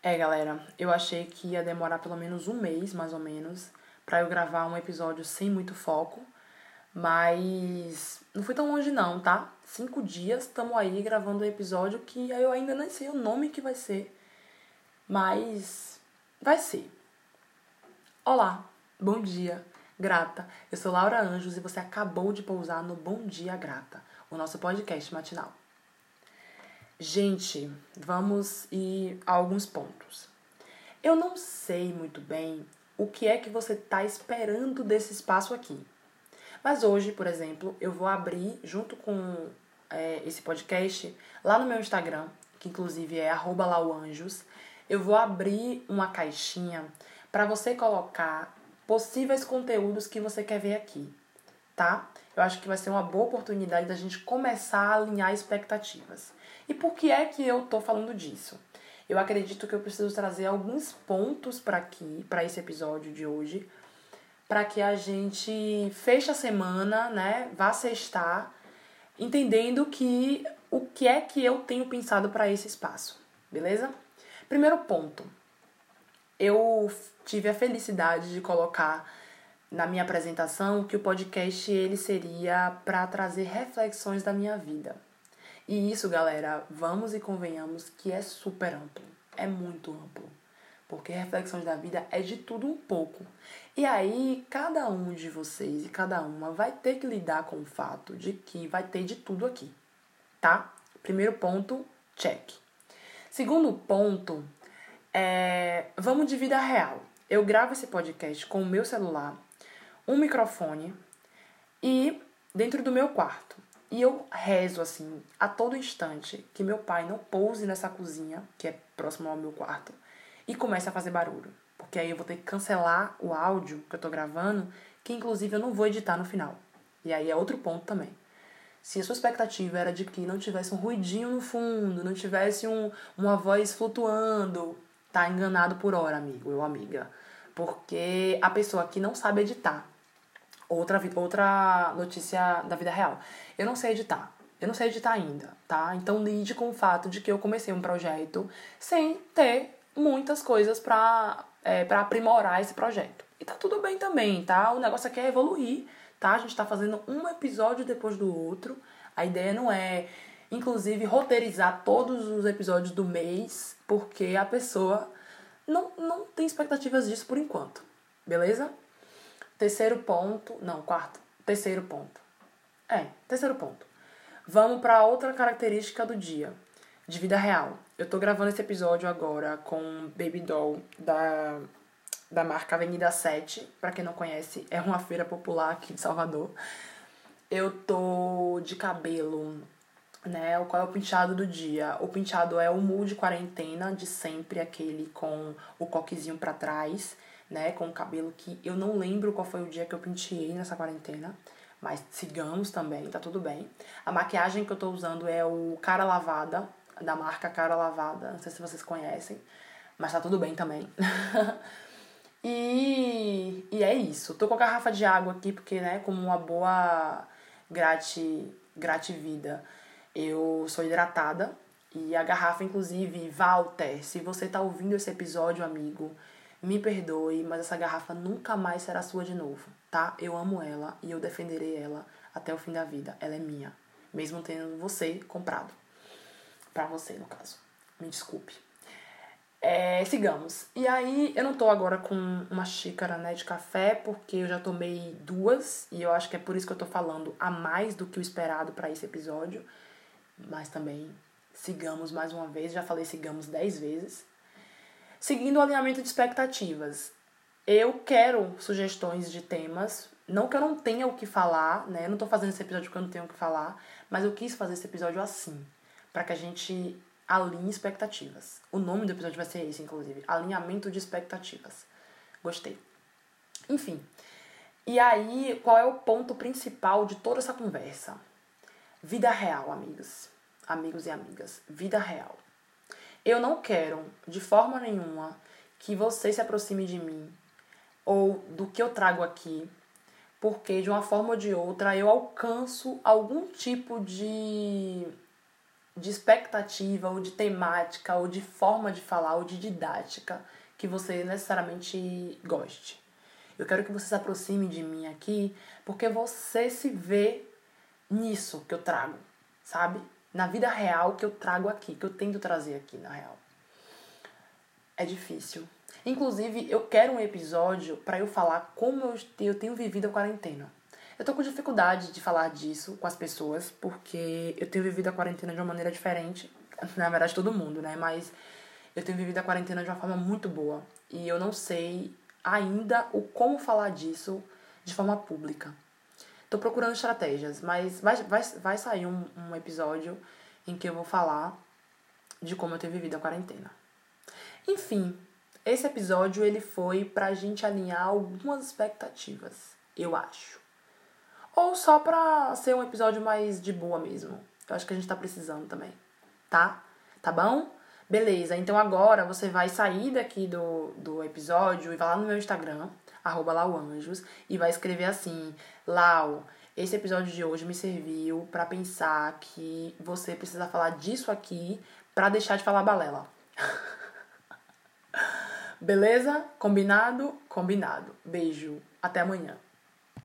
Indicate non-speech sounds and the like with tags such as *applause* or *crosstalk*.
É, galera, eu achei que ia demorar pelo menos um mês, mais ou menos, para eu gravar um episódio sem muito foco. Mas não foi tão longe não, tá? Cinco dias, estamos aí gravando um episódio que eu ainda nem sei o nome que vai ser. Mas vai ser. Olá, bom dia, grata. Eu sou Laura Anjos e você acabou de pousar no Bom Dia Grata, o nosso podcast matinal. Gente, vamos ir a alguns pontos. Eu não sei muito bem o que é que você está esperando desse espaço aqui. Mas hoje, por exemplo, eu vou abrir junto com é, esse podcast lá no meu Instagram, que inclusive é lauanjos, eu vou abrir uma caixinha para você colocar possíveis conteúdos que você quer ver aqui, tá? Eu acho que vai ser uma boa oportunidade da gente começar a alinhar expectativas. E por que é que eu tô falando disso? Eu acredito que eu preciso trazer alguns pontos para aqui, para esse episódio de hoje, para que a gente feche a semana, né? Vá sextar, entendendo que o que é que eu tenho pensado para esse espaço, beleza? Primeiro ponto. Eu tive a felicidade de colocar na minha apresentação que o podcast ele seria para trazer reflexões da minha vida. E isso, galera, vamos e convenhamos que é super amplo, é muito amplo. Porque reflexões da vida é de tudo um pouco. E aí, cada um de vocês e cada uma vai ter que lidar com o fato de que vai ter de tudo aqui, tá? Primeiro ponto, check. Segundo ponto, é, vamos de vida real. Eu gravo esse podcast com o meu celular, um microfone e dentro do meu quarto. E eu rezo assim a todo instante que meu pai não pouse nessa cozinha, que é próximo ao meu quarto, e comece a fazer barulho. Porque aí eu vou ter que cancelar o áudio que eu tô gravando, que inclusive eu não vou editar no final. E aí é outro ponto também. Se a sua expectativa era de que não tivesse um ruidinho no fundo, não tivesse um, uma voz flutuando, tá enganado por hora, amigo ou amiga. Porque a pessoa que não sabe editar. Outra, outra notícia da vida real. Eu não sei editar. Eu não sei editar ainda, tá? Então lide com o fato de que eu comecei um projeto sem ter muitas coisas pra, é, pra aprimorar esse projeto. E tá tudo bem também, tá? O negócio aqui é evoluir, tá? A gente tá fazendo um episódio depois do outro. A ideia não é, inclusive, roteirizar todos os episódios do mês, porque a pessoa não, não tem expectativas disso por enquanto, beleza? Terceiro ponto, não, quarto, terceiro ponto. É, terceiro ponto. Vamos para outra característica do dia, de vida real. Eu tô gravando esse episódio agora com Baby Doll da, da marca Avenida 7. Para quem não conhece, é uma feira popular aqui de Salvador. Eu tô de cabelo, né? Qual é o penteado do dia? O penteado é o mu de quarentena, de sempre, aquele com o coquezinho para trás, né? Com o cabelo que eu não lembro qual foi o dia que eu penteei nessa quarentena. Mas sigamos também, tá tudo bem. A maquiagem que eu tô usando é o Cara Lavada, da marca Cara Lavada. Não sei se vocês conhecem, mas tá tudo bem também. *laughs* e, e é isso. Tô com a garrafa de água aqui, porque, né, como uma boa grati, grativida, eu sou hidratada. E a garrafa, inclusive, Walter, se você tá ouvindo esse episódio, amigo, me perdoe, mas essa garrafa nunca mais será sua de novo, tá? Eu amo ela e eu defenderei ela até o fim da vida. Ela é minha, mesmo tendo você comprado para você, no caso. Me desculpe. É, sigamos. E aí, eu não tô agora com uma xícara né, de café, porque eu já tomei duas, e eu acho que é por isso que eu tô falando a mais do que o esperado para esse episódio. Mas também sigamos mais uma vez, já falei sigamos dez vezes. Seguindo o alinhamento de expectativas. Eu quero sugestões de temas. Não que eu não tenha o que falar, né? Eu não tô fazendo esse episódio porque eu não tenho o que falar, mas eu quis fazer esse episódio assim para que a gente alinhe expectativas. O nome do episódio vai ser esse, inclusive: Alinhamento de expectativas. Gostei. Enfim. E aí, qual é o ponto principal de toda essa conversa? Vida real, amigos. Amigos e amigas. Vida real. Eu não quero, de forma nenhuma, que você se aproxime de mim ou do que eu trago aqui, porque de uma forma ou de outra eu alcanço algum tipo de de expectativa, ou de temática, ou de forma de falar, ou de didática que você necessariamente goste. Eu quero que você se aproxime de mim aqui, porque você se vê nisso que eu trago, sabe? Na vida real que eu trago aqui, que eu tento trazer aqui na real. É difícil. Inclusive, eu quero um episódio para eu falar como eu, eu tenho vivido a quarentena. Eu tô com dificuldade de falar disso com as pessoas, porque eu tenho vivido a quarentena de uma maneira diferente. Na verdade, todo mundo, né? Mas eu tenho vivido a quarentena de uma forma muito boa. E eu não sei ainda o como falar disso de forma pública. Tô procurando estratégias, mas vai, vai, vai sair um, um episódio em que eu vou falar de como eu tenho vivido a quarentena. Enfim, esse episódio ele foi pra gente alinhar algumas expectativas, eu acho. Ou só pra ser um episódio mais de boa mesmo. Eu acho que a gente tá precisando também, tá? Tá bom? Beleza, então agora você vai sair daqui do, do episódio e vai lá no meu Instagram, arroba lauanjos, e vai escrever assim, Lau, esse episódio de hoje me serviu para pensar que você precisa falar disso aqui para deixar de falar balela. *laughs* Beleza? Combinado? Combinado. Beijo. Até amanhã.